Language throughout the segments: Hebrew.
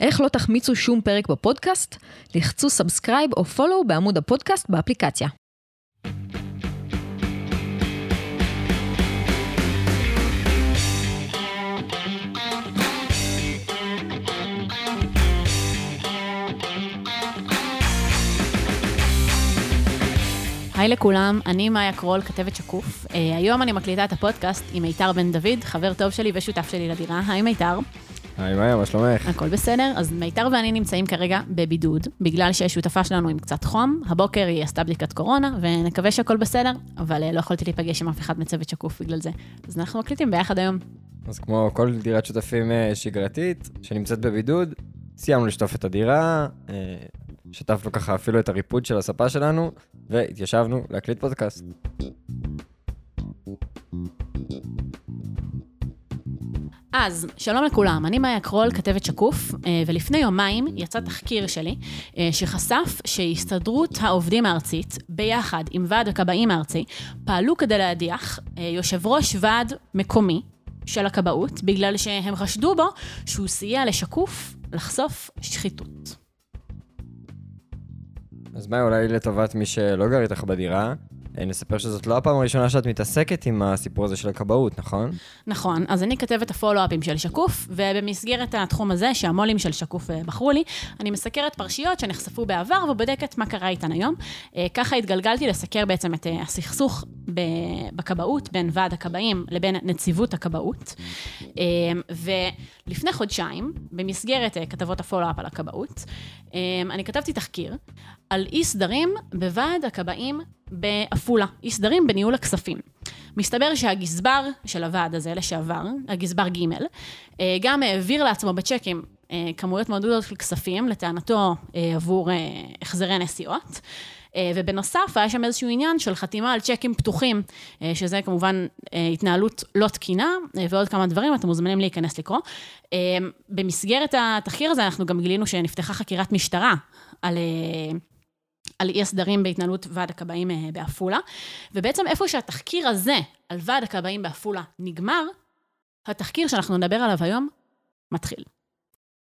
איך לא תחמיצו שום פרק בפודקאסט? לחצו subscribe או follow בעמוד הפודקאסט באפליקציה. היי לכולם, אני מאיה קרול, כתבת שקוף. אה, היום אני מקליטה את הפודקאסט עם מיתר בן דוד, חבר טוב שלי ושותף שלי לדירה. היי מיתר. היי מאיה, מה שלומך? הכל בסדר. אז מיתר ואני נמצאים כרגע בבידוד, בגלל שהשותפה שלנו עם קצת חום. הבוקר היא עשתה בדיקת קורונה, ונקווה שהכל בסדר, אבל uh, לא יכולתי להיפגש עם אף אחד מצוות שקוף בגלל זה. אז אנחנו מקליטים ביחד היום. אז כמו כל דירת שותפים uh, שגרתית, שנמצאת בבידוד, סיימנו לשטוף את הדירה, uh, שטפנו ככה אפילו את הריפוד של הספה שלנו, והתיישבנו להקליט פודקאסט. אז, שלום לכולם, אני מאיה קרול, כתבת שקוף, אה, ולפני יומיים יצא תחקיר שלי, אה, שחשף שהסתדרות העובדים הארצית, ביחד עם ועד הכבאים הארצי, פעלו כדי להדיח אה, יושב ראש ועד מקומי של הכבאות, בגלל שהם חשדו בו שהוא סייע לשקוף לחשוף שחיתות. אז מאיה, אולי לטובת מי שלא גר איתך בדירה, נספר שזאת לא הפעם הראשונה שאת מתעסקת עם הסיפור הזה של הכבאות, נכון? נכון, אז אני כתבת הפולו-אפים של שקוף, ובמסגרת התחום הזה, שהמו"לים של שקוף אה, בחרו לי, אני מסקרת פרשיות שנחשפו בעבר ובודקת מה קרה איתן היום. אה, ככה התגלגלתי לסקר בעצם את הסכסוך בכבאות, בין ועד הכבאים לבין נציבות הכבאות. ולפני חודשיים, במסגרת כתבות הפולו-אפ על הכבאות, אני כתבתי תחקיר על אי סדרים בוועד הכבאים בעפולה, אי סדרים בניהול הכספים. מסתבר שהגזבר של הוועד הזה לשעבר, הגזבר ג', אה, גם העביר לעצמו בצ'קים אה, כמויות מאוד גדולות של כספים, לטענתו אה, עבור החזרי נסיעות. ובנוסף, היה שם איזשהו עניין של חתימה על צ'קים פתוחים, שזה כמובן התנהלות לא תקינה, ועוד כמה דברים, אתם מוזמנים להיכנס לקרוא. במסגרת התחקיר הזה, אנחנו גם גילינו שנפתחה חקירת משטרה על על אי הסדרים בהתנהלות ועד הכבאים אה, בעפולה, ובעצם איפה שהתחקיר הזה על ועד הכבאים בעפולה נגמר, התחקיר שאנחנו נדבר עליו היום מתחיל.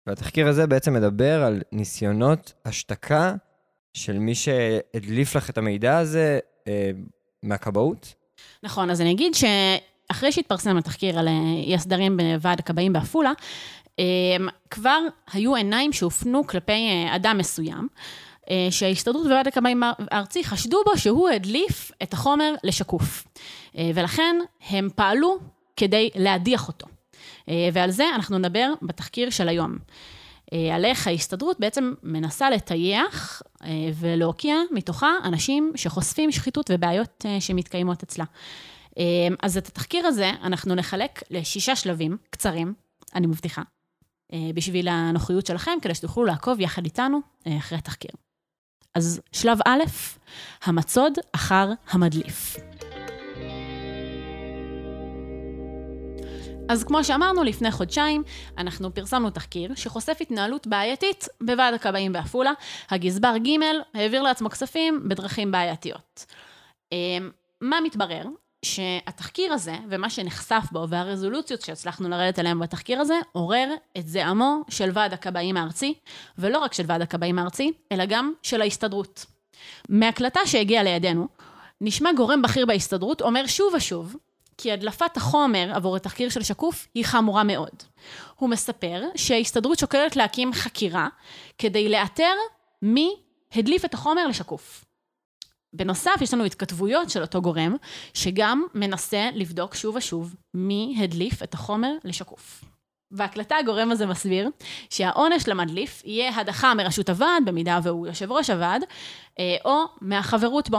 והתחקיר הזה בעצם מדבר על ניסיונות השתקה של מי שהדליף לך את המידע הזה אה, מהכבאות? נכון, אז אני אגיד שאחרי שהתפרסם התחקיר על אה, אי הסדרים בוועד הכבאים בעפולה, אה, כבר היו עיניים שהופנו כלפי אדם מסוים. אה, שההסתדרות וועד הכבאים הארצי חשדו בו שהוא הדליף את החומר לשקוף. אה, ולכן הם פעלו כדי להדיח אותו. אה, ועל זה אנחנו נדבר בתחקיר של היום. על איך ההסתדרות בעצם מנסה לטייח ולהוקיע מתוכה אנשים שחושפים שחיתות ובעיות שמתקיימות אצלה. אז את התחקיר הזה אנחנו נחלק לשישה שלבים קצרים, אני מבטיחה, בשביל הנוחיות שלכם, כדי שתוכלו לעקוב יחד איתנו אחרי התחקיר. אז שלב א', המצוד אחר המדליף. אז כמו שאמרנו, לפני חודשיים אנחנו פרסמנו תחקיר שחושף התנהלות בעייתית בוועד הכבאים בעפולה. הגזבר ג' העביר לעצמו כספים בדרכים בעייתיות. אמ, מה מתברר? שהתחקיר הזה, ומה שנחשף בו, והרזולוציות שהצלחנו לרדת עליהן בתחקיר הזה, עורר את זעמו של ועד הכבאים הארצי, ולא רק של ועד הכבאים הארצי, אלא גם של ההסתדרות. מהקלטה שהגיעה לידינו, נשמע גורם בכיר בהסתדרות אומר שוב ושוב, כי הדלפת החומר עבור התחקיר של שקוף היא חמורה מאוד. הוא מספר שההסתדרות שוקלת להקים חקירה כדי לאתר מי הדליף את החומר לשקוף. בנוסף, יש לנו התכתבויות של אותו גורם, שגם מנסה לבדוק שוב ושוב מי הדליף את החומר לשקוף. בהקלטה הגורם הזה מסביר שהעונש למדליף יהיה הדחה מראשות הוועד, במידה והוא יושב ראש הוועד, אה, או מהחברות בו,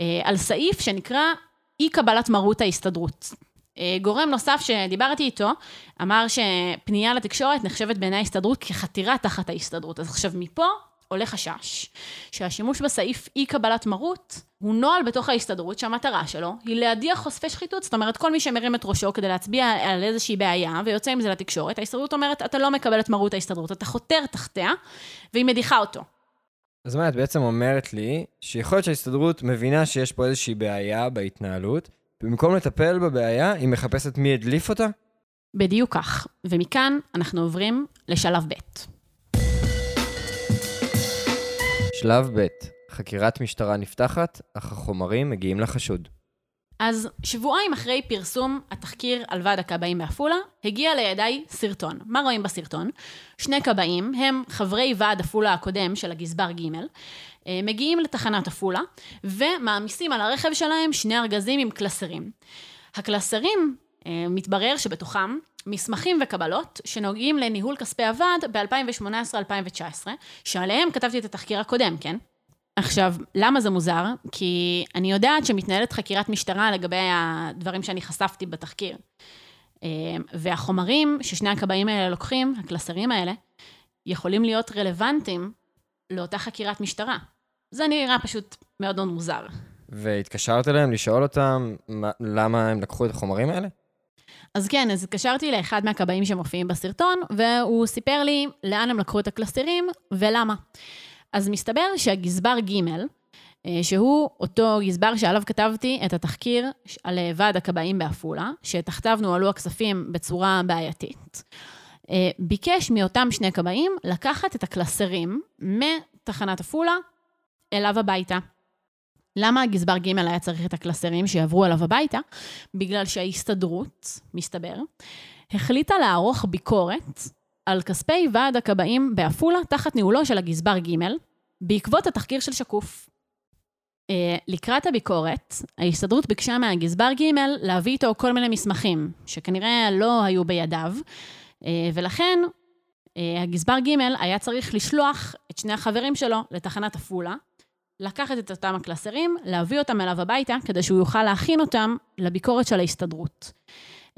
אה, על סעיף שנקרא אי קבלת מרות ההסתדרות. אה, גורם נוסף שדיברתי איתו, אמר שפנייה לתקשורת נחשבת בעיני ההסתדרות כחתירה תחת ההסתדרות. אז עכשיו מפה עולה חשש שהשימוש בסעיף אי קבלת מרות הוא נוהל בתוך ההסתדרות שהמטרה שלו היא להדיח חושפי שחיתות. זאת אומרת, כל מי שמרים את ראשו כדי להצביע על איזושהי בעיה ויוצא עם זה לתקשורת, ההסתדרות אומרת, אתה לא מקבל את מרות ההסתדרות, אתה חותר תחתיה, והיא מדיחה אותו. אז מה את בעצם אומרת לי, שיכול להיות שההסתדרות מבינה שיש פה איזושהי בעיה בהתנהלות, במקום לטפל בבעיה, היא מחפשת מי הדליף אותה? בדיוק כך. ומכאן אנחנו עוברים לשלב ב'. שלב ב', חקירת משטרה נפתחת, אך החומרים מגיעים לחשוד. אז שבועיים אחרי פרסום התחקיר על ועד הכבאים בעפולה, הגיע לידיי סרטון. מה רואים בסרטון? שני כבאים, הם חברי ועד עפולה הקודם של הגזבר ג', אה, מגיעים לתחנת עפולה, ומעמיסים על הרכב שלהם שני ארגזים עם קלסרים. הקלסרים, אה, מתברר שבתוכם מסמכים וקבלות שנוגעים לניהול כספי הוועד ב-2018-2019, שעליהם כתבתי את התחקיר הקודם, כן? עכשיו, למה זה מוזר? כי אני יודעת שמתנהלת חקירת משטרה לגבי הדברים שאני חשפתי בתחקיר. אה, והחומרים ששני הכבאים האלה לוקחים, הקלסרים האלה, יכולים להיות רלוונטיים לאותה חקירת משטרה. זה נראה פשוט מאוד מאוד מוזר. והתקשרת אליהם לשאול אותם מה, למה הם לקחו את החומרים האלה? אז כן, אז התקשרתי לאחד מהכבאים שמופיעים בסרטון, והוא סיפר לי לאן הם לקחו את הקלסטרים ולמה. אז מסתבר שהגזבר ג', אה, שהוא אותו גזבר שעליו כתבתי את התחקיר על אה, ועד הכבאים בעפולה, שתחתיו נוהלו הכספים בצורה בעייתית, אה, ביקש מאותם שני כבאים לקחת את הקלסרים מתחנת עפולה אליו הביתה. למה הגזבר ג' היה צריך את הקלסרים שיעברו אליו הביתה? בגלל שההסתדרות, מסתבר, החליטה לערוך ביקורת על כספי ועד הכבאים בעפולה תחת ניהולו של הגזבר ג' בעקבות התחקיר של שקוף. Uh, לקראת הביקורת, ההסתדרות ביקשה מהגזבר ג' להביא איתו כל מיני מסמכים, שכנראה לא היו בידיו, uh, ולכן uh, הגזבר ג' היה צריך לשלוח את שני החברים שלו לתחנת עפולה, לקחת את אותם הקלסרים, להביא אותם אליו הביתה, כדי שהוא יוכל להכין אותם לביקורת של ההסתדרות.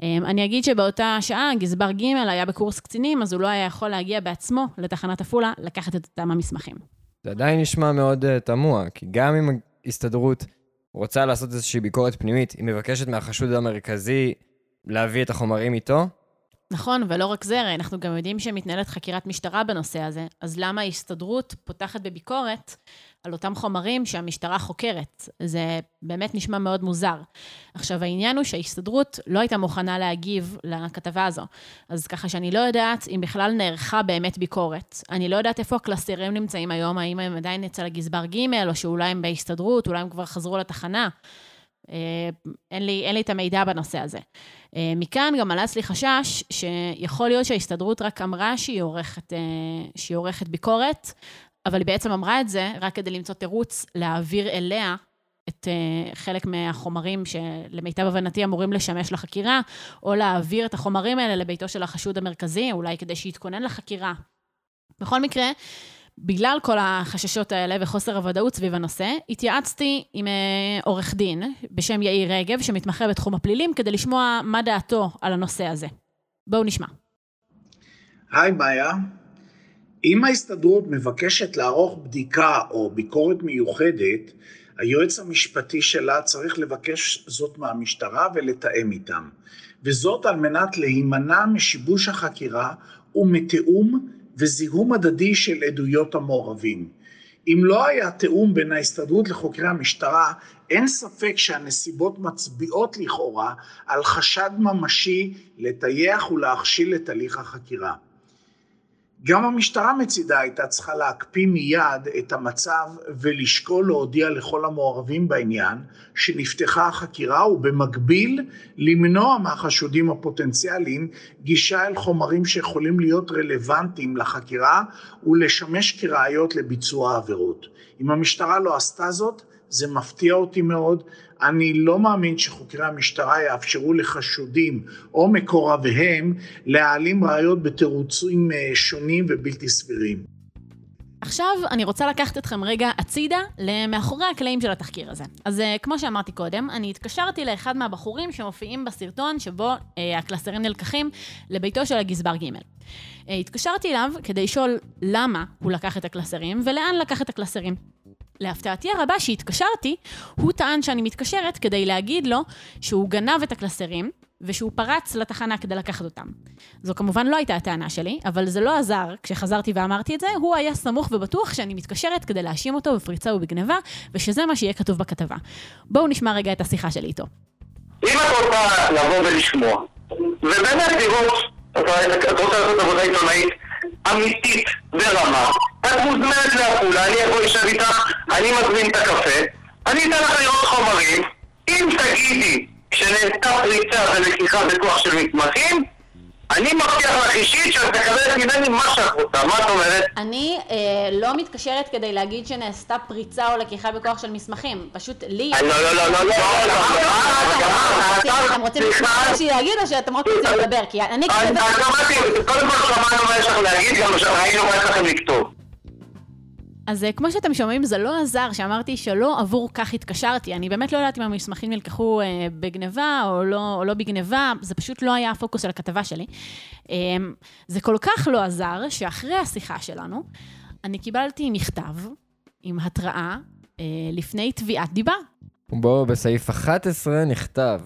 אמ, אני אגיד שבאותה שעה גזבר ג' היה בקורס קצינים, אז הוא לא היה יכול להגיע בעצמו לתחנת עפולה לקחת את אותם המסמכים. זה עדיין נשמע מאוד uh, תמוה, כי גם אם ההסתדרות רוצה לעשות איזושהי ביקורת פנימית, היא מבקשת מהחשוד המרכזי להביא את החומרים איתו, נכון, ולא רק זה, הרי אנחנו גם יודעים שמתנהלת חקירת משטרה בנושא הזה, אז למה ההסתדרות פותחת בביקורת על אותם חומרים שהמשטרה חוקרת? זה באמת נשמע מאוד מוזר. עכשיו, העניין הוא שההסתדרות לא הייתה מוכנה להגיב לכתבה הזו, אז ככה שאני לא יודעת אם בכלל נערכה באמת ביקורת. אני לא יודעת איפה הקלסטרים נמצאים היום, האם הם עדיין אצל הגזבר ג', או שאולי הם בהסתדרות, אולי הם כבר חזרו לתחנה. אה, אין לי, אין לי את המידע בנושא הזה. אה, מכאן גם עלה אצלי חשש שיכול להיות שההסתדרות רק אמרה שהיא עורכת, אה, שהיא עורכת ביקורת, אבל היא בעצם אמרה את זה רק כדי למצוא תירוץ להעביר אליה את חלק מהחומרים שלמיטב הבנתי אמורים לשמש לחקירה, או להעביר את החומרים האלה לביתו של החשוד המרכזי, אולי כדי שיתכונן לחקירה. בכל מקרה, בגלל כל החששות האלה וחוסר הוודאות סביב הנושא, התייעצתי עם אה, עורך דין בשם יאיר רגב, שמתמחה בתחום הפלילים, כדי לשמוע מה דעתו על הנושא הזה. בואו נשמע. היי מאיה, אם ההסתדרות מבקשת לערוך בדיקה או ביקורת מיוחדת, היועץ המשפטי שלה צריך לבקש זאת מהמשטרה ולתאם איתם. וזאת על מנת להימנע משיבוש החקירה ומתיאום וזיהום הדדי של עדויות המעורבים. אם לא היה תיאום בין ההסתדרות לחוקרי המשטרה, אין ספק שהנסיבות מצביעות לכאורה על חשד ממשי לטייח ולהכשיל את הליך החקירה. גם המשטרה מצידה הייתה צריכה להקפיא מיד את המצב ולשקול להודיע לכל המעורבים בעניין שנפתחה החקירה ובמקביל למנוע מהחשודים הפוטנציאליים גישה אל חומרים שיכולים להיות רלוונטיים לחקירה ולשמש כראיות לביצוע העבירות. אם המשטרה לא עשתה זאת זה מפתיע אותי מאוד, אני לא מאמין שחוקרי המשטרה יאפשרו לחשודים או מקורביהם להעלים ראיות בתירוצים אה, שונים ובלתי סבירים. עכשיו אני רוצה לקחת אתכם רגע הצידה למאחורי הקלעים של התחקיר הזה. אז אה, כמו שאמרתי קודם, אני התקשרתי לאחד מהבחורים שמופיעים בסרטון שבו אה, הקלסרים נלקחים לביתו של הגזבר ג'. אה, התקשרתי אליו כדי לשאול למה הוא לקח את הקלסרים ולאן לקח את הקלסרים. להפתעתי הרבה, שהתקשרתי, הוא טען שאני מתקשרת כדי להגיד לו שהוא גנב את הקלסרים, ושהוא פרץ לתחנה כדי לקחת אותם. זו כמובן לא הייתה הטענה שלי, אבל זה לא עזר כשחזרתי ואמרתי את זה, הוא היה סמוך ובטוח שאני מתקשרת כדי להאשים אותו בפריצה ובגניבה, ושזה מה שיהיה כתוב בכתבה. בואו נשמע רגע את השיחה שלי איתו. אם את רוצה לבוא ולשמוע, ובאמת לראות, את רוצה לעשות עבודה עיתונאית אמיתית ברמה, את מוזמנת לעפולה, אני אבוא לשב איתך, אני מזמין את הקפה, אני אתן לך לראות חומרים, אם תגידי שנעשתה פריצה ולקיחה בכוח של מסמכים, אני מבטיח לך אישית שאת מקבלת ממני מה שאת רוצה, מה את אומרת? אני אה, לא מתקשרת כדי להגיד שנעשתה פריצה או לקיחה בכוח של מסמכים, פשוט לי... לא, לא, לא, לא, לא, אתם רוצים לשמוע מה יש לי להגיד או שאתם רק רוצים לדבר? כי אני. שמעתי, קודם כל שמענו מה יש לך להגיד, גם ראינו מה יש לכם לכתוב. אז אה, כמו שאתם שומעים, זה לא עזר שאמרתי שלא עבור כך התקשרתי. אני באמת לא יודעת אם המסמכים נלקחו אה, בגניבה או לא, או לא בגניבה, זה פשוט לא היה הפוקוס של הכתבה שלי. אה, זה כל כך לא עזר, שאחרי השיחה שלנו, אני קיבלתי מכתב עם התראה אה, לפני תביעת דיבה. בו בסעיף 11 נכתב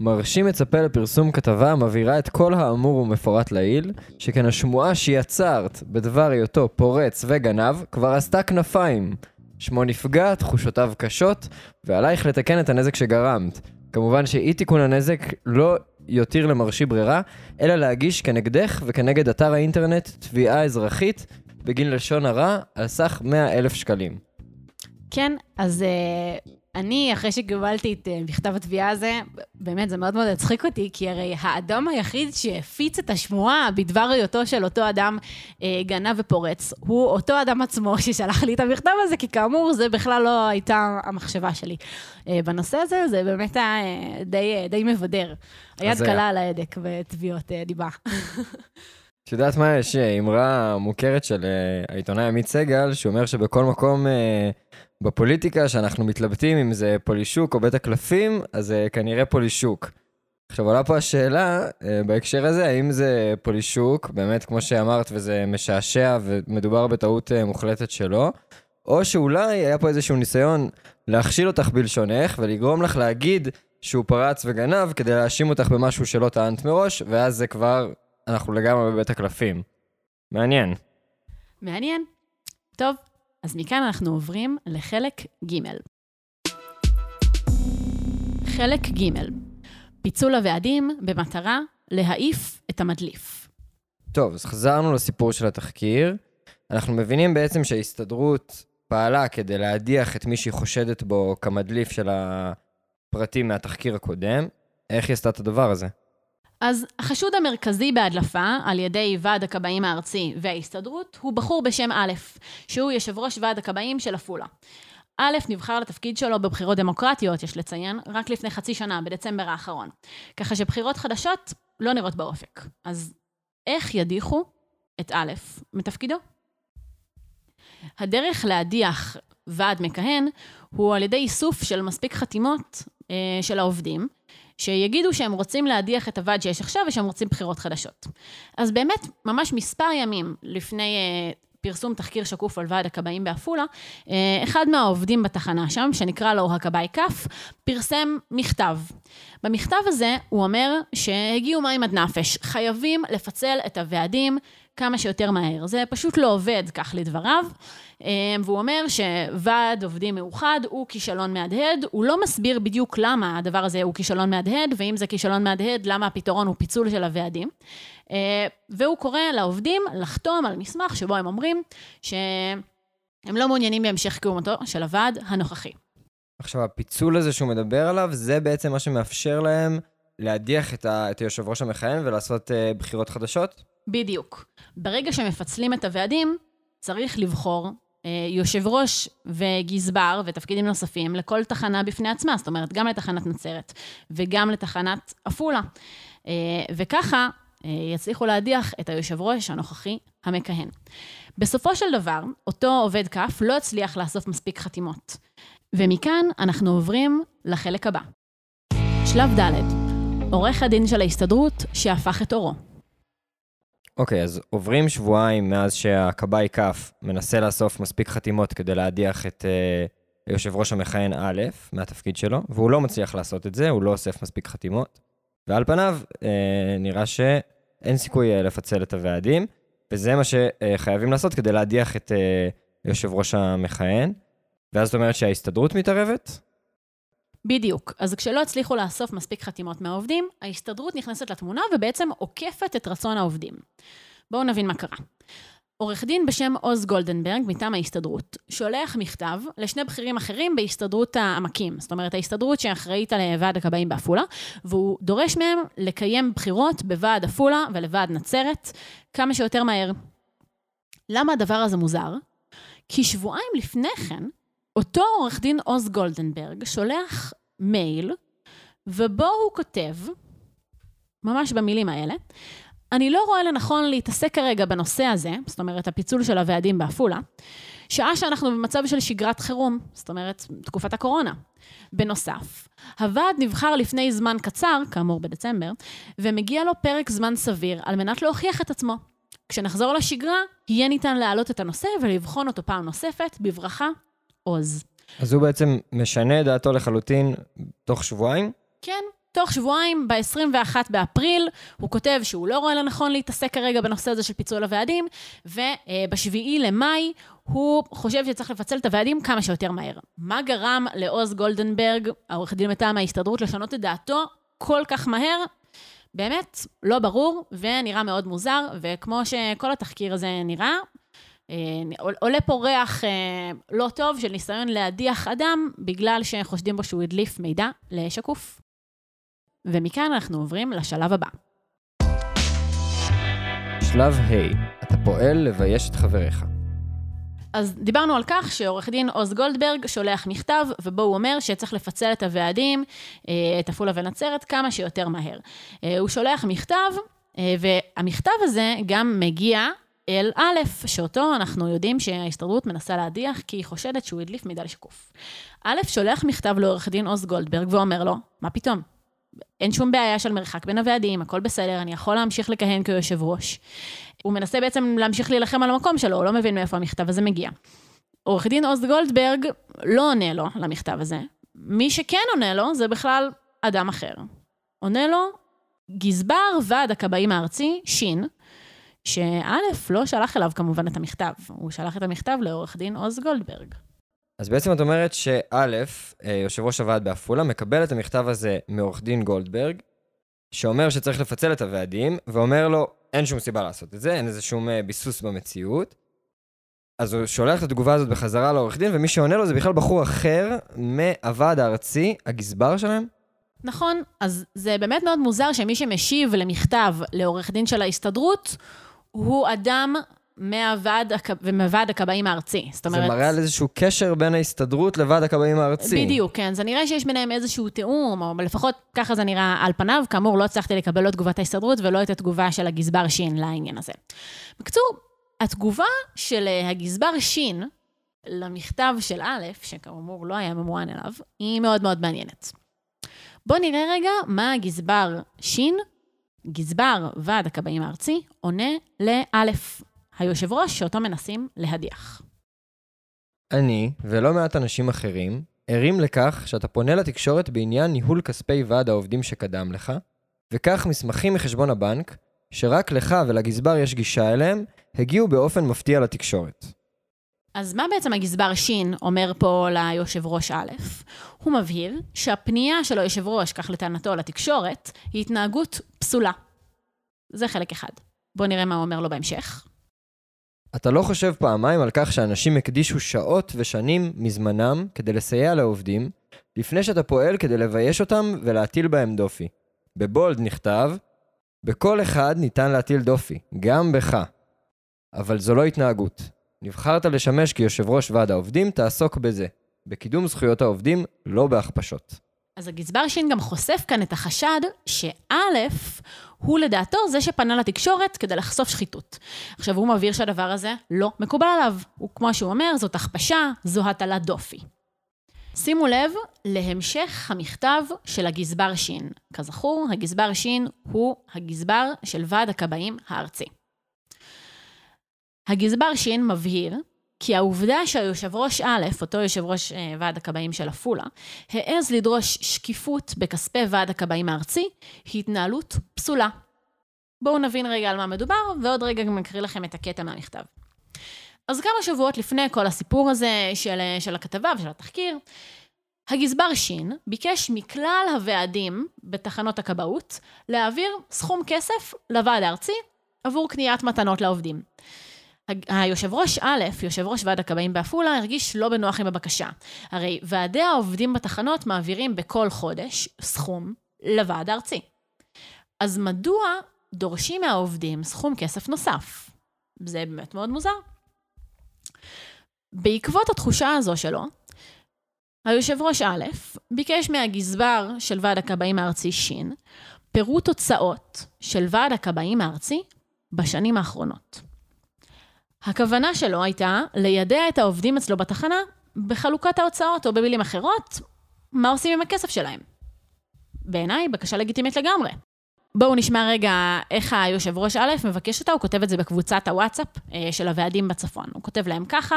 מרשי מצפה לפרסום כתבה המבהירה את כל האמור ומפורט לעיל, שכן השמועה שיצרת בדבר היותו פורץ וגנב כבר עשתה כנפיים. שמו נפגע, תחושותיו קשות, ועלייך לתקן את הנזק שגרמת. כמובן שאי תיקון הנזק לא יותיר למרשי ברירה, אלא להגיש כנגדך וכנגד אתר האינטרנט תביעה אזרחית בגין לשון הרע על סך 100 אלף שקלים. כן, אז uh, אני, אחרי שקיבלתי את uh, מכתב התביעה הזה, באמת, זה מאוד מאוד הצחיק אותי, כי הרי האדם היחיד שהפיץ את השמועה בדבר היותו של אותו אדם uh, גנב ופורץ, הוא אותו אדם עצמו ששלח לי את המכתב הזה, כי כאמור, זה בכלל לא הייתה המחשבה שלי. Uh, בנושא הזה, זה באמת היה uh, די, uh, די מבדר. היד הזיה. קלה על ההדק בתביעות uh, דיבה. את יודעת מה, יש אה, אמרה מוכרת של אה, העיתונאי עמית סגל, שאומר שבכל מקום אה, בפוליטיקה שאנחנו מתלבטים אם זה פולישוק או בית הקלפים, אז זה כנראה פולישוק. עכשיו עולה פה השאלה, אה, בהקשר הזה, האם זה פולישוק, באמת כמו שאמרת, וזה משעשע ומדובר בטעות אה, מוחלטת שלו, או שאולי היה פה איזשהו ניסיון להכשיל אותך בלשונך ולגרום לך להגיד שהוא פרץ וגנב כדי להאשים אותך במשהו שלא טענת מראש, ואז זה כבר, אנחנו לגמרי בבית הקלפים. מעניין. מעניין. טוב, אז מכאן אנחנו עוברים לחלק ג'. חלק ג' פיצול הוועדים במטרה להעיף את המדליף. טוב, אז חזרנו לסיפור של התחקיר. אנחנו מבינים בעצם שההסתדרות פעלה כדי להדיח את מי שהיא חושדת בו כמדליף של הפרטים מהתחקיר הקודם. איך היא עשתה את הדבר הזה? אז החשוד המרכזי בהדלפה על ידי ועד הכבאים הארצי וההסתדרות הוא בחור בשם א', שהוא יושב ראש ועד הכבאים של עפולה. א' נבחר לתפקיד שלו בבחירות דמוקרטיות, יש לציין, רק לפני חצי שנה, בדצמבר האחרון. ככה שבחירות חדשות לא נראות באופק. אז איך ידיחו את א' מתפקידו? הדרך להדיח ועד מכהן הוא על ידי איסוף של מספיק חתימות אה, של העובדים, שיגידו שהם רוצים להדיח את הוועד שיש עכשיו ושהם רוצים בחירות חדשות. אז באמת, ממש מספר ימים לפני אה, פרסום תחקיר שקוף על ועד הכבאים בעפולה, אה, אחד מהעובדים בתחנה שם, שנקרא לו הכבאי כף, פרסם מכתב. במכתב הזה הוא אומר שהגיעו מים עד נפש, חייבים לפצל את הוועדים כמה שיותר מהר. זה פשוט לא עובד, כך לדבריו. אה, והוא אומר שוועד עובדים מאוחד הוא כישלון מהדהד, הוא לא מסביר בדיוק למה הדבר הזה הוא כישלון מהדהד, ואם זה כישלון מהדהד, למה הפתרון הוא פיצול של הוועדים. אה, והוא קורא לעובדים לחתום על מסמך שבו הם אומרים שהם לא מעוניינים בהמשך קיומתו של הוועד הנוכחי. עכשיו, הפיצול הזה שהוא מדבר עליו, זה בעצם מה שמאפשר להם להדיח את, ה... את היושב ראש המכהן ולעשות uh, בחירות חדשות? בדיוק. ברגע שמפצלים את הוועדים, צריך לבחור יושב ראש וגזבר ותפקידים נוספים לכל תחנה בפני עצמה, זאת אומרת, גם לתחנת נצרת וגם לתחנת עפולה. אה, וככה אה, יצליחו להדיח את היושב ראש הנוכחי המכהן. בסופו של דבר, אותו עובד כף לא הצליח לאסוף מספיק חתימות. ומכאן אנחנו עוברים לחלק הבא. שלב ד' עורך הדין של ההסתדרות שהפך את עורו. אוקיי, אז עוברים שבועיים מאז שהכבאי כף מנסה לאסוף מספיק חתימות כדי להדיח את uh, יושב ראש המכהן א' מהתפקיד שלו, והוא לא מצליח לעשות את זה, הוא לא אוסף מספיק חתימות, ועל פניו uh, נראה שאין סיכוי uh, לפצל את הוועדים, וזה מה שחייבים לעשות כדי להדיח את uh, יושב ראש המכהן. ואז זאת אומרת שההסתדרות מתערבת? בדיוק. אז כשלא הצליחו לאסוף מספיק חתימות מהעובדים, ההסתדרות נכנסת לתמונה ובעצם עוקפת את רצון העובדים. בואו נבין מה קרה. עורך דין בשם עוז גולדנברג, מטעם ההסתדרות, שולח מכתב לשני בכירים אחרים בהסתדרות העמקים, זאת אומרת, ההסתדרות שאחראית על ועד הכבאים בעפולה, והוא דורש מהם לקיים בחירות בוועד עפולה ולוועד נצרת כמה שיותר מהר. למה הדבר הזה מוזר? כי שבועיים לפני כן, אותו עורך דין עוז גולדנברג שולח מייל, ובו הוא כותב, ממש במילים האלה, אני לא רואה לנכון להתעסק כרגע בנושא הזה, זאת אומרת, הפיצול של הוועדים בעפולה, שעה שאנחנו במצב של שגרת חירום, זאת אומרת, תקופת הקורונה. בנוסף, הוועד נבחר לפני זמן קצר, כאמור בדצמבר, ומגיע לו פרק זמן סביר על מנת להוכיח את עצמו. כשנחזור לשגרה, יהיה ניתן להעלות את הנושא ולבחון אותו פעם נוספת, בברכה, עוז. אז הוא בעצם משנה את דעתו לחלוטין תוך שבועיים? כן, תוך שבועיים, ב-21 באפריל, הוא כותב שהוא לא רואה לנכון להתעסק כרגע בנושא הזה של פיצול הוועדים, וב-7 למאי הוא חושב שצריך לפצל את הוועדים כמה שיותר מהר. מה גרם לעוז גולדנברג, העורך דין מטעם ההסתדרות, לשנות את דעתו כל כך מהר? באמת, לא ברור, ונראה מאוד מוזר, וכמו שכל התחקיר הזה נראה, אה, עולה פה ריח אה, לא טוב של ניסיון להדיח אדם בגלל שחושדים בו שהוא הדליף מידע לשקוף. ומכאן אנחנו עוברים לשלב הבא. שלב ה' אתה פועל לבייש את חבריך. אז דיברנו על כך שעורך דין עוז גולדברג שולח מכתב, ובו הוא אומר שצריך לפצל את הוועדים, אה, את עפולה ונצרת, כמה שיותר מהר. אה, הוא שולח מכתב, אה, והמכתב הזה גם מגיע אל א', שאותו אנחנו יודעים שההסתדרות מנסה להדיח, כי היא חושדת שהוא הדליף מידע לשקוף. א', שולח מכתב לעורך דין עוז גולדברג ואומר לו, מה פתאום? אין שום בעיה של מרחק בין הוועדים, הכל בסדר, אני יכול להמשיך לכהן כיושב ראש. הוא מנסה בעצם להמשיך להילחם על המקום שלו, הוא לא מבין מאיפה המכתב הזה מגיע. עורך דין עוז גולדברג לא עונה לו למכתב הזה. מי שכן עונה לו זה בכלל אדם אחר. עונה לו גזבר ועד הכבאים הארצי, שין, שא' לא שלח אליו כמובן את המכתב, הוא שלח את המכתב לעורך דין עוז גולדברג. אז בעצם את אומרת שא', אה, יושב ראש הוועד בעפולה, מקבל את המכתב הזה מעורך דין גולדברג, שאומר שצריך לפצל את הוועדים, ואומר לו, אין שום סיבה לעשות את זה, אין איזה שום אה, ביסוס במציאות. אז הוא שולח את התגובה הזאת בחזרה לעורך דין, ומי שעונה לו זה בכלל בחור אחר מהוועד הארצי, הגזבר שלהם. נכון, אז זה באמת מאוד מוזר שמי שמשיב למכתב לעורך דין של ההסתדרות, הוא אדם מהוועד, ומהוועד הכבאים הארצי. זאת אומרת... זה מראה על איזשהו קשר בין ההסתדרות לוועד הכבאים הארצי. בדיוק, כן. זה נראה שיש ביניהם איזשהו תיאום, או לפחות ככה זה נראה על פניו. כאמור, לא הצלחתי לקבל לא את תגובת ההסתדרות ולא את התגובה של הגזבר שין לעניין הזה. בקיצור, התגובה של אה, הגזבר שין למכתב של א', שכאמור לא היה ממוען אליו, היא מאוד מאוד מעניינת. בואו נראה רגע מה הגזבר שין, גזבר ועד הכבאים הארצי, עונה לאלף, היושב ראש שאותו מנסים להדיח. אני, ולא מעט אנשים אחרים, ערים לכך שאתה פונה לתקשורת בעניין ניהול כספי ועד העובדים שקדם לך, וכך מסמכים מחשבון הבנק, שרק לך ולגזבר יש גישה אליהם, הגיעו באופן מפתיע לתקשורת. אז מה בעצם הגזבר שין אומר פה ליושב ראש א'? הוא מבהיר שהפנייה של היושב ראש, כך לטענתו, לתקשורת, היא התנהגות פסולה. זה חלק אחד. בואו נראה מה הוא אומר לו בהמשך. אתה לא חושב פעמיים על כך שאנשים הקדישו שעות ושנים מזמנם כדי לסייע לעובדים, לפני שאתה פועל כדי לבייש אותם ולהטיל בהם דופי. ב bold נכתב, בכל אחד ניתן להטיל דופי, גם בך. אבל זו לא התנהגות. נבחרת לשמש כיושב ראש ועד העובדים, תעסוק בזה. בקידום זכויות העובדים, לא בהכפשות. אז הגזבר שין גם חושף כאן את החשד שא', הוא לדעתו זה שפנה לתקשורת כדי לחשוף שחיתות. עכשיו, הוא מבהיר שהדבר הזה לא מקובל עליו. הוא, כמו שהוא אומר, זאת הכפשה, זו הטלת דופי. שימו לב להמשך המכתב של הגזבר שין. כזכור, הגזבר שין הוא הגזבר של ועד הכבאים הארצי. הגזבר שין מבהיר כי העובדה שהיושב ראש א', אותו יושב ראש אה, ועד הכבאים של עפולה, העז לדרוש שקיפות בכספי ועד הכבאים הארצי, היא התנהלות פסולה. בואו נבין רגע על מה מדובר, ועוד רגע גם אקריא לכם את הקטע מהמכתב. אז כמה שבועות לפני כל הסיפור הזה של, אה, של הכתבה ושל התחקיר, הגזבר שין ביקש מכלל הוועדים בתחנות הכבאות להעביר סכום כסף לוועד הארצי עבור קניית מתנות לעובדים. היושב ראש א', יושב ראש ועד הכבאים בעפולה, הרגיש לא בנוח עם הבקשה. הרי ועדי העובדים בתחנות מעבירים בכל חודש סכום לוועד הארצי. אז מדוע דורשים מהעובדים סכום כסף נוסף? זה באמת מאוד מוזר. בעקבות התחושה הזו שלו, היושב ראש א' ביקש מהגזבר של ועד הכבאים הארצי ש' פירוט תוצאות של ועד הכבאים הארצי בשנים האחרונות. הכוונה שלו הייתה לידע את העובדים אצלו בתחנה בחלוקת ההוצאות, או במילים אחרות, מה עושים עם הכסף שלהם. בעיניי, בקשה לגיטימית לגמרי. בואו נשמע רגע איך היושב ראש א' מבקש אותה, הוא כותב את זה בקבוצת הוואטסאפ אה, של הוועדים בצפון. הוא כותב להם ככה,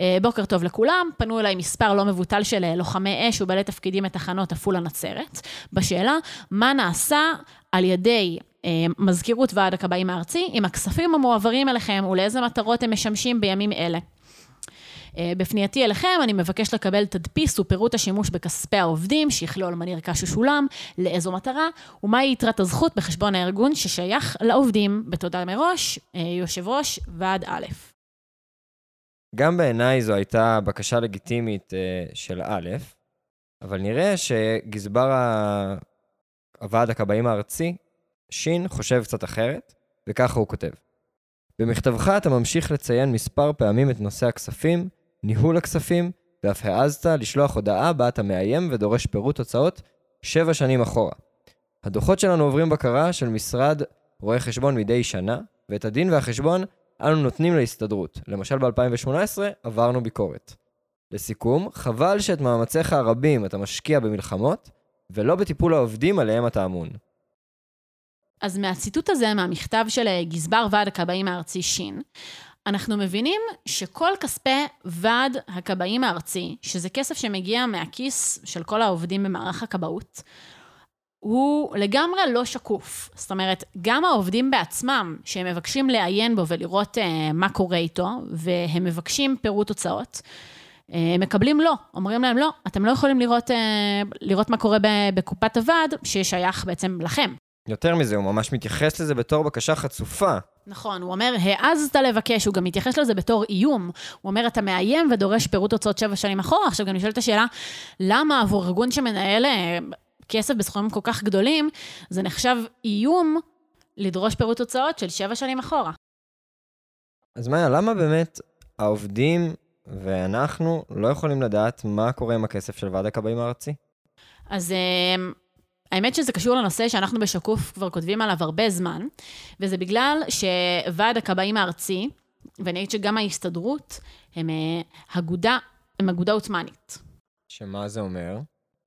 אה, בוקר טוב לכולם, פנו אליי מספר לא מבוטל של אה, לוחמי אש ובעלי תפקידים מתחנות עפולה נצרת, בשאלה מה נעשה על ידי מזכירות ועד הכבאים הארצי עם הכספים המועברים אליכם ולאיזה מטרות הם משמשים בימים אלה. אה, בפנייתי אליכם, אני מבקש לקבל תדפיס ופירוט השימוש בכספי העובדים, שיכלול מה נרכש ושולם, לאיזו מטרה, ומהי יתרת הזכות בחשבון הארגון ששייך לעובדים. בתודה מראש, אה, יושב ראש ועד א'. גם בעיניי זו הייתה בקשה לגיטימית אה, של א', אבל נראה שגזבר הוועד הכבאים הארצי, ש', חושב קצת אחרת, וככה הוא כותב. במכתבך אתה ממשיך לציין מספר פעמים את נושא הכספים, ניהול הכספים, ואף העזת לשלוח הודעה בה אתה מאיים ודורש פירוט הוצאות שבע שנים אחורה. הדוחות שלנו עוברים בקרה של משרד רואי חשבון מדי שנה, ואת הדין והחשבון אנו נותנים להסתדרות. למשל ב-2018 עברנו ביקורת. לסיכום, חבל שאת מאמציך הרבים אתה משקיע במלחמות, ולא בטיפול העובדים עליהם אתה אמון. אז מהציטוט הזה, מהמכתב של גזבר ועד הכבאים הארצי ש', אנחנו מבינים שכל כספי ועד הכבאים הארצי, שזה כסף שמגיע מהכיס של כל העובדים במערך הכבאות, הוא לגמרי לא שקוף. זאת אומרת, גם העובדים בעצמם, שהם מבקשים לעיין בו ולראות uh, מה קורה איתו, והם מבקשים פירוט הוצאות, uh, מקבלים לא. אומרים להם, לא, אתם לא יכולים לראות, לראות מה קורה בקופת הוועד, ששייך בעצם לכם. יותר מזה, הוא ממש מתייחס לזה בתור בקשה חצופה. נכון, הוא אומר, העזת לבקש, הוא גם מתייחס לזה בתור איום. הוא אומר, אתה מאיים ודורש פירוט הוצאות שבע שנים אחורה. עכשיו, גם נשאלת השאלה, למה עבור ארגון שמנהל אה, כסף בסכומים כל כך גדולים, זה נחשב איום לדרוש פירוט הוצאות של שבע שנים אחורה? אז מאיה, למה באמת העובדים ואנחנו לא יכולים לדעת מה קורה עם הכסף של ועד הכבאים הארצי? אז אה, האמת שזה קשור לנושא שאנחנו בשקוף כבר כותבים עליו הרבה זמן, וזה בגלל שוועד הכבאים הארצי, ואני אגיד שגם ההסתדרות, הם אה, אגודה, הם אגודה עות'מאנית. שמה זה אומר?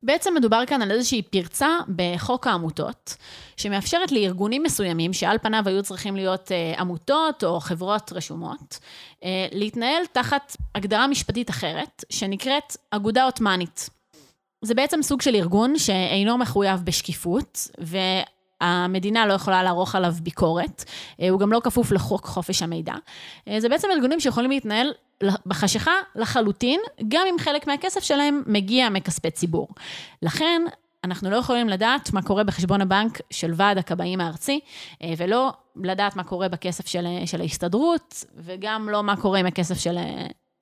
בעצם מדובר כאן על איזושהי פרצה בחוק העמותות, שמאפשרת לארגונים מסוימים, שעל פניו היו צריכים להיות uh, עמותות או חברות רשומות, uh, להתנהל תחת הגדרה משפטית אחרת, שנקראת אגודה עות'מאנית. זה בעצם סוג של ארגון שאינו מחויב בשקיפות, והמדינה לא יכולה לערוך עליו ביקורת. אה, הוא גם לא כפוף לחוק חופש המידע. אה, זה בעצם ארגונים שיכולים להתנהל בחשיכה לחלוטין, גם אם חלק מהכסף שלהם מגיע מכספי ציבור. לכן, אנחנו לא יכולים לדעת מה קורה בחשבון הבנק של ועד הכבאים הארצי, אה, ולא לדעת מה קורה בכסף של, של ההסתדרות, וגם לא מה קורה עם הכסף של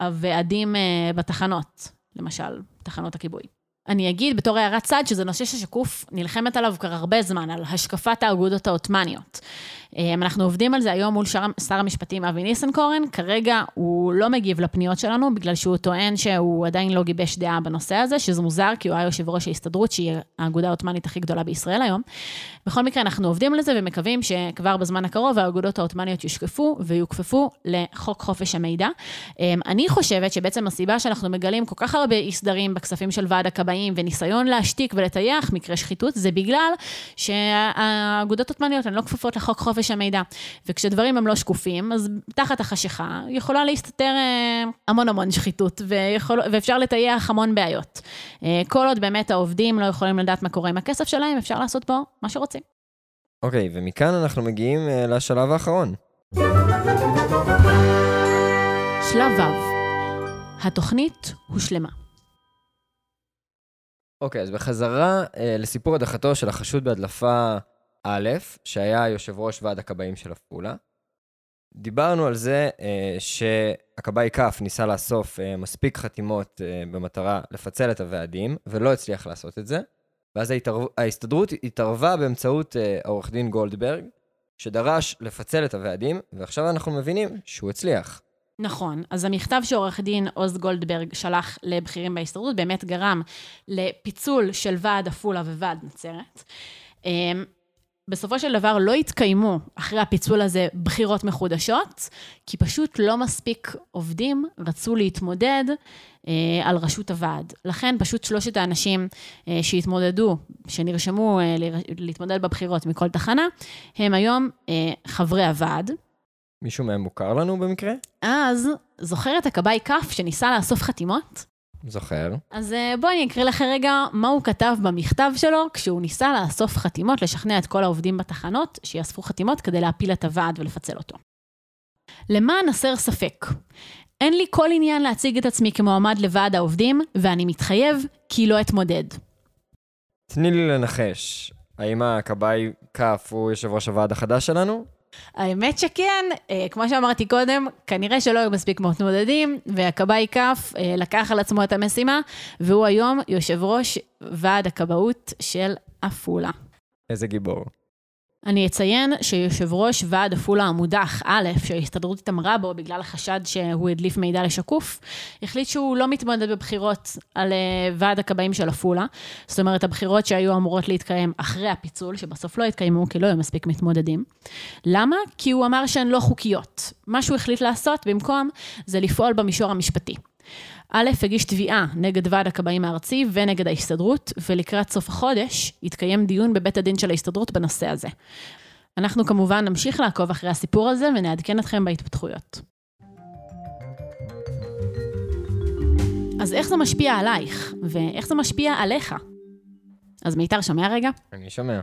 הוועדים בתחנות, למשל, תחנות הכיבוי. אני אגיד בתור הערת צד שזה נושא ששקוף נלחמת עליו כבר הרבה זמן, על השקפת האגודות העות'מאניות. אמ, אנחנו עובדים על זה היום מול שר, שר המשפטים אבי ניסנקורן, כרגע הוא לא מגיב לפניות שלנו, בגלל שהוא טוען שהוא עדיין לא גיבש דעה בנושא הזה, שזה מוזר, כי הוא היה יושב ראש ההסתדרות, שהיא האגודה העות'מאנית הכי גדולה בישראל היום. בכל מקרה, אנחנו עובדים על זה ומקווים שכבר בזמן הקרוב האגודות העות'מאניות יושקפו ויוכפפו לחוק חופש המידע. אמ, אני חושבת שבעצם הסיבה שאנחנו מגלים כל כך הרבה אי סדרים בכספים של ועד הכבאים וניסיון להשתיק ולטייח מקרה שחיתות, זה בגלל שהאגודות העות'מאניות הן לא כפופות לחוק חופש חופש המידע. וכשדברים הם לא שקופים, אז תחת החשיכה יכולה להסתתר אה, המון המון שחיתות, ויכול, ואפשר לטייח המון בעיות. אה, כל עוד באמת העובדים לא יכולים לדעת מה קורה עם הכסף שלהם, אפשר לעשות בו מה שרוצים. אוקיי, okay, ומכאן אנחנו מגיעים uh, לשלב האחרון. שלב ו', התוכנית הושלמה. אוקיי, okay, אז בחזרה uh, לסיפור הדחתו של החשוד בהדלפה א', שהיה יושב ראש ועד הכבאים של עפולה, דיברנו על זה אה, שהכבאי כף ניסה לאסוף אה, מספיק חתימות אה, במטרה לפצל את הוועדים, ולא הצליח לעשות את זה. ואז ההתערב... ההסתדרות התערבה באמצעות אה, העורך דין גולדברג, שדרש לפצל את הוועדים, ועכשיו אנחנו מבינים שהוא הצליח. נכון. אז המכתב שעורך דין עוז גולדברג שלח לבכירים בהסתדרות באמת גרם לפיצול של ועד עפולה וועד נצרת. בסופו של דבר לא התקיימו אחרי הפיצול הזה בחירות מחודשות, כי פשוט לא מספיק עובדים רצו להתמודד אה, על ראשות הוועד. לכן פשוט שלושת האנשים אה, שהתמודדו, שנרשמו אה, להתמודד בבחירות מכל תחנה, הם היום אה, חברי הוועד. מישהו מהם מוכר לנו במקרה? אז, זוכר את הכבאי כף שניסה לאסוף חתימות? זוכר. אז אה, בואי אני אקריא לך רגע מה הוא כתב במכתב שלו כשהוא ניסה לאסוף חתימות, לשכנע את כל העובדים בתחנות שיאספו חתימות כדי להפיל את הוועד ולפצל אותו. למען הסר ספק, אין לי כל עניין להציג את עצמי כמועמד לוועד העובדים, ואני מתחייב כי לא אתמודד. תני לי לנחש, האם הכבאי כף הוא יושב ראש הוועד החדש שלנו? האמת שכן, אה, כמו שאמרתי קודם, כנראה שלא היו מספיק מתמודדים, והכבאי כף אה, לקח על עצמו את המשימה, והוא היום יושב ראש ועד הכבאות של עפולה. איזה גיבור. אני אציין שיושב ראש ועד עפולה המודח, א', שההסתדרות התעמרה בו בגלל החשד שהוא הדליף מידע לשקוף, החליט שהוא לא מתמודד בבחירות על אה, ועד הכבאים של עפולה. זאת אומרת, הבחירות שהיו אמורות להתקיים אחרי הפיצול, שבסוף לא התקיימו כי לא היו מספיק מתמודדים. למה? כי הוא אמר שהן לא חוקיות. מה שהוא החליט לעשות במקום זה לפעול במישור המשפטי. א' הגיש תביעה נגד ועד הכבאים הארצי ונגד ההסתדרות, ולקראת סוף החודש יתקיים דיון בבית הדין של ההסתדרות בנושא הזה. אנחנו כמובן נמשיך לעקוב אחרי הסיפור הזה ונעדכן אתכם בהתפתחויות. אז איך זה משפיע עלייך, ואיך זה משפיע עליך? אז מיתר, שומע רגע? אני שומע.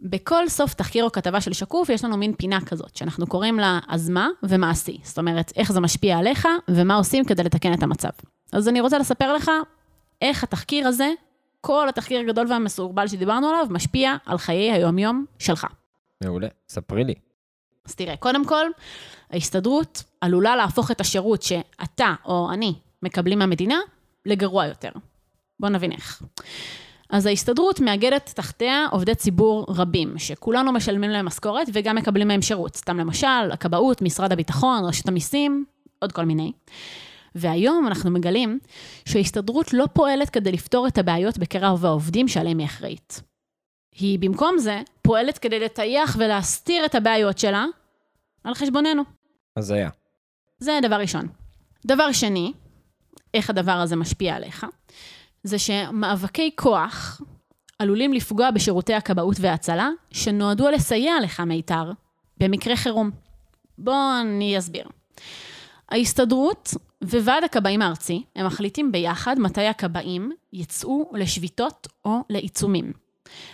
בכל סוף תחקיר או כתבה של שקוף, יש לנו מין פינה כזאת, שאנחנו קוראים לה אז מה ומעשי. זאת אומרת, איך זה משפיע עליך, ומה עושים כדי לתקן את המצב. אז אני רוצה לספר לך איך התחקיר הזה, כל התחקיר הגדול והמסורבל שדיברנו עליו, משפיע על חיי היומיום שלך. מעולה, ספרי לי. אז תראה, קודם כל, ההסתדרות עלולה להפוך את השירות שאתה או אני מקבלים מהמדינה לגרוע יותר. בואו נבין איך. אז ההסתדרות מאגדת תחתיה עובדי ציבור רבים, שכולנו משלמים להם משכורת וגם מקבלים מהם שירות. סתם למשל, הכבאות, משרד הביטחון, רשות המיסים, עוד כל מיני. והיום אנחנו מגלים שההסתדרות לא פועלת כדי לפתור את הבעיות בקרב העובדים שעליהם היא אחראית. היא במקום זה פועלת כדי לטייח ולהסתיר את הבעיות שלה על חשבוננו. אז היה. זה דבר ראשון. דבר שני, איך הדבר הזה משפיע עליך, זה שמאבקי כוח עלולים לפגוע בשירותי הכבאות וההצלה, שנועדו לסייע לך, מיתר, במקרה חירום. בואו אני אסביר. ההסתדרות וועד הכבאים הארצי, הם מחליטים ביחד מתי הכבאים יצאו לשביתות או לעיצומים.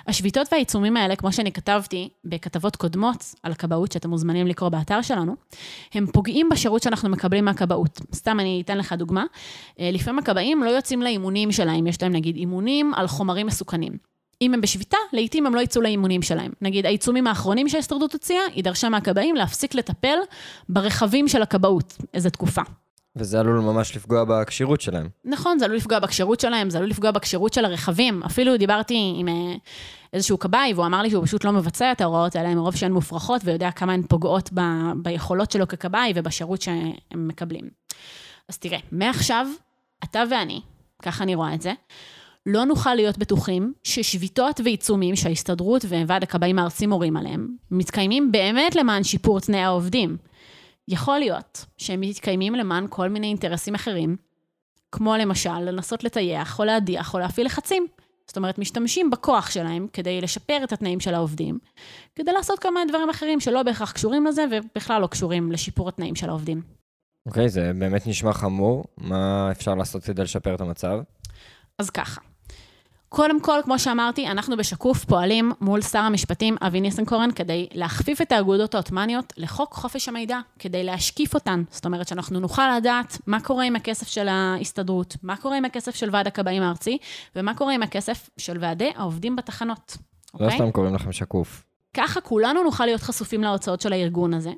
השביתות והעיצומים האלה, כמו שאני כתבתי בכתבות קודמות על הכבאות, שאתם מוזמנים לקרוא באתר שלנו, הם פוגעים בשירות שאנחנו מקבלים מהכבאות. סתם אני אתן לך דוגמה. אה, לפעמים הכבאים לא יוצאים לאימונים שלהם, יש להם נגיד אימונים על חומרים מסוכנים. אם הם בשביתה, לעיתים הם לא יצאו לאימונים שלהם. נגיד, העיצומים האחרונים שההסתדרות הוציאה, היא דרשה מהכבאים להפסיק לטפל ברכבים של הכבאות איזה תקופה. וזה עלול ממש לפגוע בכשירות שלהם. נכון, זה עלול לפגוע בכשירות שלהם, זה עלול לפגוע בכשירות של הרכבים. אפילו דיברתי עם אה, איזשהו כבאי, והוא אמר לי שהוא פשוט לא מבצע את ההוראות האלה מרוב שהן מופרכות, ויודע כמה הן פוגעות ב, ביכולות שלו ככבאי ובשירות שהם מקבלים. אז תראה, מעכשיו, אתה ואני, ככה אני רואה את זה, לא נוכל להיות בטוחים ששביתות ועיצומים שההסתדרות וועד הכבאים הארצי מורים עליהם, מתקיימים באמת למען שיפור תנאי העובדים. יכול להיות שהם מתקיימים למען כל מיני אינטרסים אחרים, כמו למשל לנסות לטייח או להדיח או להפעיל לחצים. זאת אומרת, משתמשים בכוח שלהם כדי לשפר את התנאים של העובדים, כדי לעשות כמה דברים אחרים שלא בהכרח קשורים לזה ובכלל לא קשורים לשיפור התנאים של העובדים. אוקיי, okay, זה באמת נשמע חמור. מה אפשר לעשות כדי לשפר את המצב? אז ככה, קודם כל, כמו שאמרתי, אנחנו בשקוף פועלים מול שר המשפטים אבי ניסנקורן כדי להכפיף את האגודות העות'מאניות לחוק חופש המידע, כדי להשקיף אותן. זאת אומרת שאנחנו נוכל לדעת מה קורה עם הכסף של ההסתדרות, מה קורה עם הכסף של ועד הכבאים הארצי, ומה קורה עם הכסף של ועדי העובדים בתחנות. לא okay? אוקיי? סתם קוראים לכם שקוף. ככה כולנו נוכל להיות חשופים להוצאות של הארגון הזה,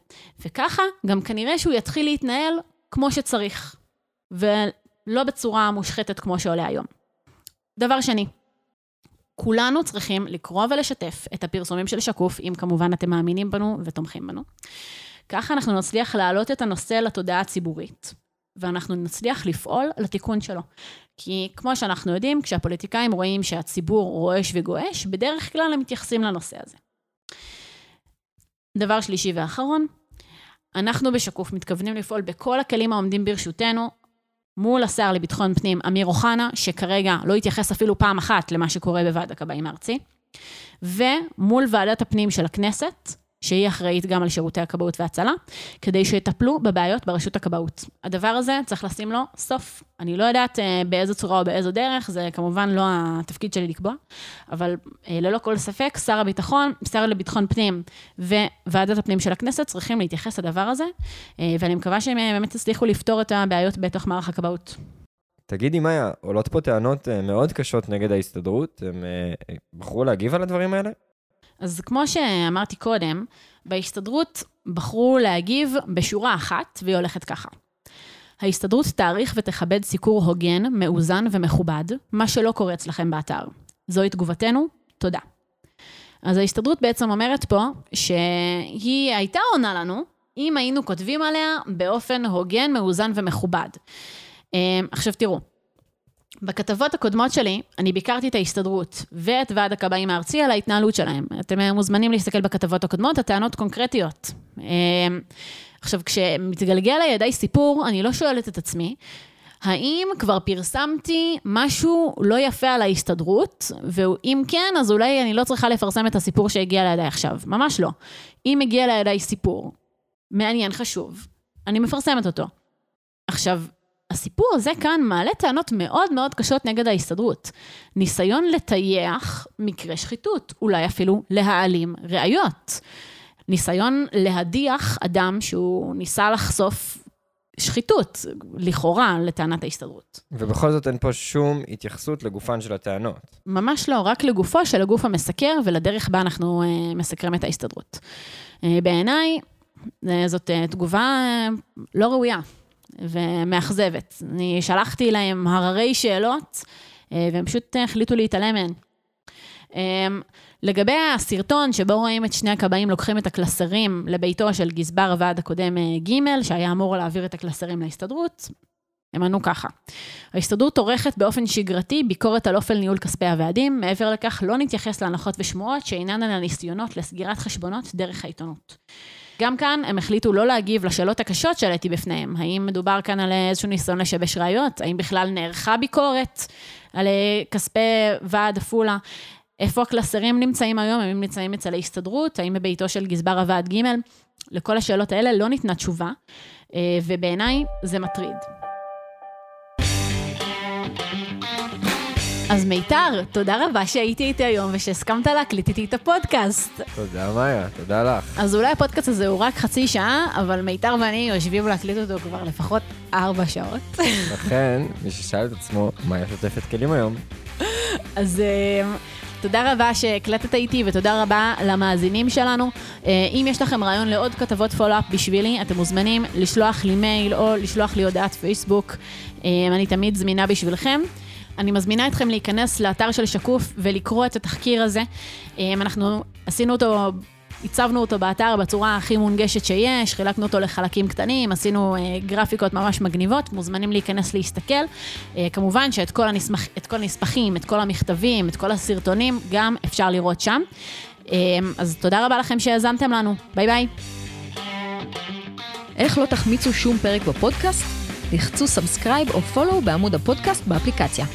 וככה גם כנראה שהוא יתחיל להתנהל כמו שצריך, ולא בצורה מושחתת כמו שעולה היום. דבר שני, כולנו צריכים לקרוא ולשתף את הפרסומים של שקוף, אם כמובן אתם מאמינים בנו ותומכים בנו. ככה אנחנו נצליח להעלות את הנושא לתודעה הציבורית, ואנחנו נצליח לפעול לתיקון שלו. כי כמו שאנחנו יודעים, כשהפוליטיקאים רואים שהציבור רועש וגועש, בדרך כלל הם מתייחסים לנושא הזה. דבר שלישי ואחרון, אנחנו בשקוף מתכוונים לפעול בכל הכלים העומדים ברשותנו מול השר לביטחון פנים, אמיר אוחנה, שכרגע לא התייחס אפילו פעם אחת למה שקורה בוועד הכבאים הארצי, ומול ועדת הפנים של הכנסת, שהיא אחראית גם על שירותי הכבאות וההצלה, כדי שיטפלו בבעיות ברשות הכבאות. הדבר הזה צריך לשים לו סוף. אני לא יודעת אה, באיזו צורה או באיזו דרך, זה כמובן לא התפקיד שלי לקבוע, אבל אה, ללא כל ספק, שר הביטחון, שר לביטחון פנים וועדת הפנים של הכנסת צריכים להתייחס לדבר הזה, אה, ואני מקווה שהם באמת יצליחו לפתור את הבעיות בתוך מערך הכבאות. תגידי, מאיה, עולות פה טענות מאוד קשות נגד ההסתדרות, הם בחרו להגיב על הדברים האלה? אז כמו שאמרתי קודם, בהסתדרות בחרו להגיב בשורה אחת, והיא הולכת ככה. ההסתדרות תעריך ותכבד סיקור הוגן, מאוזן ומכובד, מה שלא קורה אצלכם באתר. זוהי תגובתנו, תודה. אז ההסתדרות בעצם אומרת פה שהיא הייתה עונה לנו אם היינו כותבים עליה באופן הוגן, מאוזן ומכובד. אמ, עכשיו תראו, בכתבות הקודמות שלי, אני ביקרתי את ההסתדרות ואת ועד הכבאים הארצי על ההתנהלות שלהם. אתם מוזמנים להסתכל בכתבות הקודמות, הטענות קונקרטיות. אמ, עכשיו, כשמתגלגל לידי סיפור, אני לא שואלת את עצמי, האם כבר פרסמתי משהו לא יפה על ההסתדרות, ואם כן, אז אולי אני לא צריכה לפרסם את הסיפור שהגיע לידי עכשיו. ממש לא. אם הגיע לידי סיפור מעניין, חשוב, אני מפרסמת אותו. עכשיו, הסיפור הזה כאן מעלה טענות מאוד מאוד קשות נגד ההסתדרות. ניסיון לטייח מקרה שחיתות, אולי אפילו להעלים ראיות. ניסיון להדיח אדם שהוא ניסה לחשוף שחיתות, לכאורה, לטענת ההסתדרות. ובכל זאת אין פה שום התייחסות לגופן של הטענות. ממש לא, רק לגופו של הגוף המסקר ולדרך בה אנחנו uh, מסקרים את ההסתדרות. Uh, בעיניי, uh, זאת uh, תגובה uh, לא ראויה. ומאכזבת. אני שלחתי להם הררי שאלות, אה, והם פשוט החליטו להתעלם מהן. אה, לגבי הסרטון שבו רואים את שני הכבאים לוקחים את הקלסרים לביתו של גזבר הוועד הקודם אה, ג', שהיה אמור להעביר את הקלסרים להסתדרות, הם ענו ככה: ההסתדרות עורכת באופן שגרתי ביקורת על אופן ניהול כספי הוועדים, מעבר לכך לא נתייחס להנחות ושמועות שאינן על הניסיונות לסגירת חשבונות דרך העיתונות. גם כאן הם החליטו לא להגיב לשאלות הקשות שהעליתי בפניהם. האם מדובר כאן על איזשהו ניסיון לשבש ראיות? האם בכלל נערכה ביקורת על אה, כספי ועד עפולה? איפה הקלסרים נמצאים היום? האם הם נמצאים אצל ההסתדרות? האם בביתו של גזבר הוועד ג'? לכל השאלות האלה לא ניתנה תשובה, אה, ובעיניי זה מטריד. אז מיתר, תודה רבה שהייתי איתי היום ושהסכמת להקליט איתי את הפודקאסט. תודה, מאיה, תודה לך. אז אולי הפודקאסט הזה הוא רק חצי שעה, אבל מיתר ואני יושבים להקליט אותו כבר לפחות ארבע שעות. לכן, מי ששאל את עצמו, מה היא שוטפת כלים היום? אז... אה, תודה רבה שהקלטת איתי ותודה רבה למאזינים שלנו. אה, אם יש לכם רעיון לעוד כתבות follow up בשבילי, אתם מוזמנים לשלוח לי מייל או לשלוח לי הודעת פייסבוק. אה, אני תמיד זמינה בשבילכם. אני מזמינה אתכם להיכנס לאתר של שקוף ולקרוא את התחקיר הזה. אה, אנחנו עשינו אותו הצבנו אותו באתר בצורה הכי מונגשת שיש, חילקנו אותו לחלקים קטנים, עשינו אה, גרפיקות ממש מגניבות, מוזמנים להיכנס להסתכל. אה, כמובן שאת כל, הנסמך, את כל הנספחים, את כל המכתבים, את כל הסרטונים, גם אפשר לראות שם. אה, אז תודה רבה לכם שהאזנתם לנו, ביי ביי. איך לא תחמיצו שום פרק בפודקאסט? לחצו subscribe או follow בעמוד הפודקאסט באפליקציה.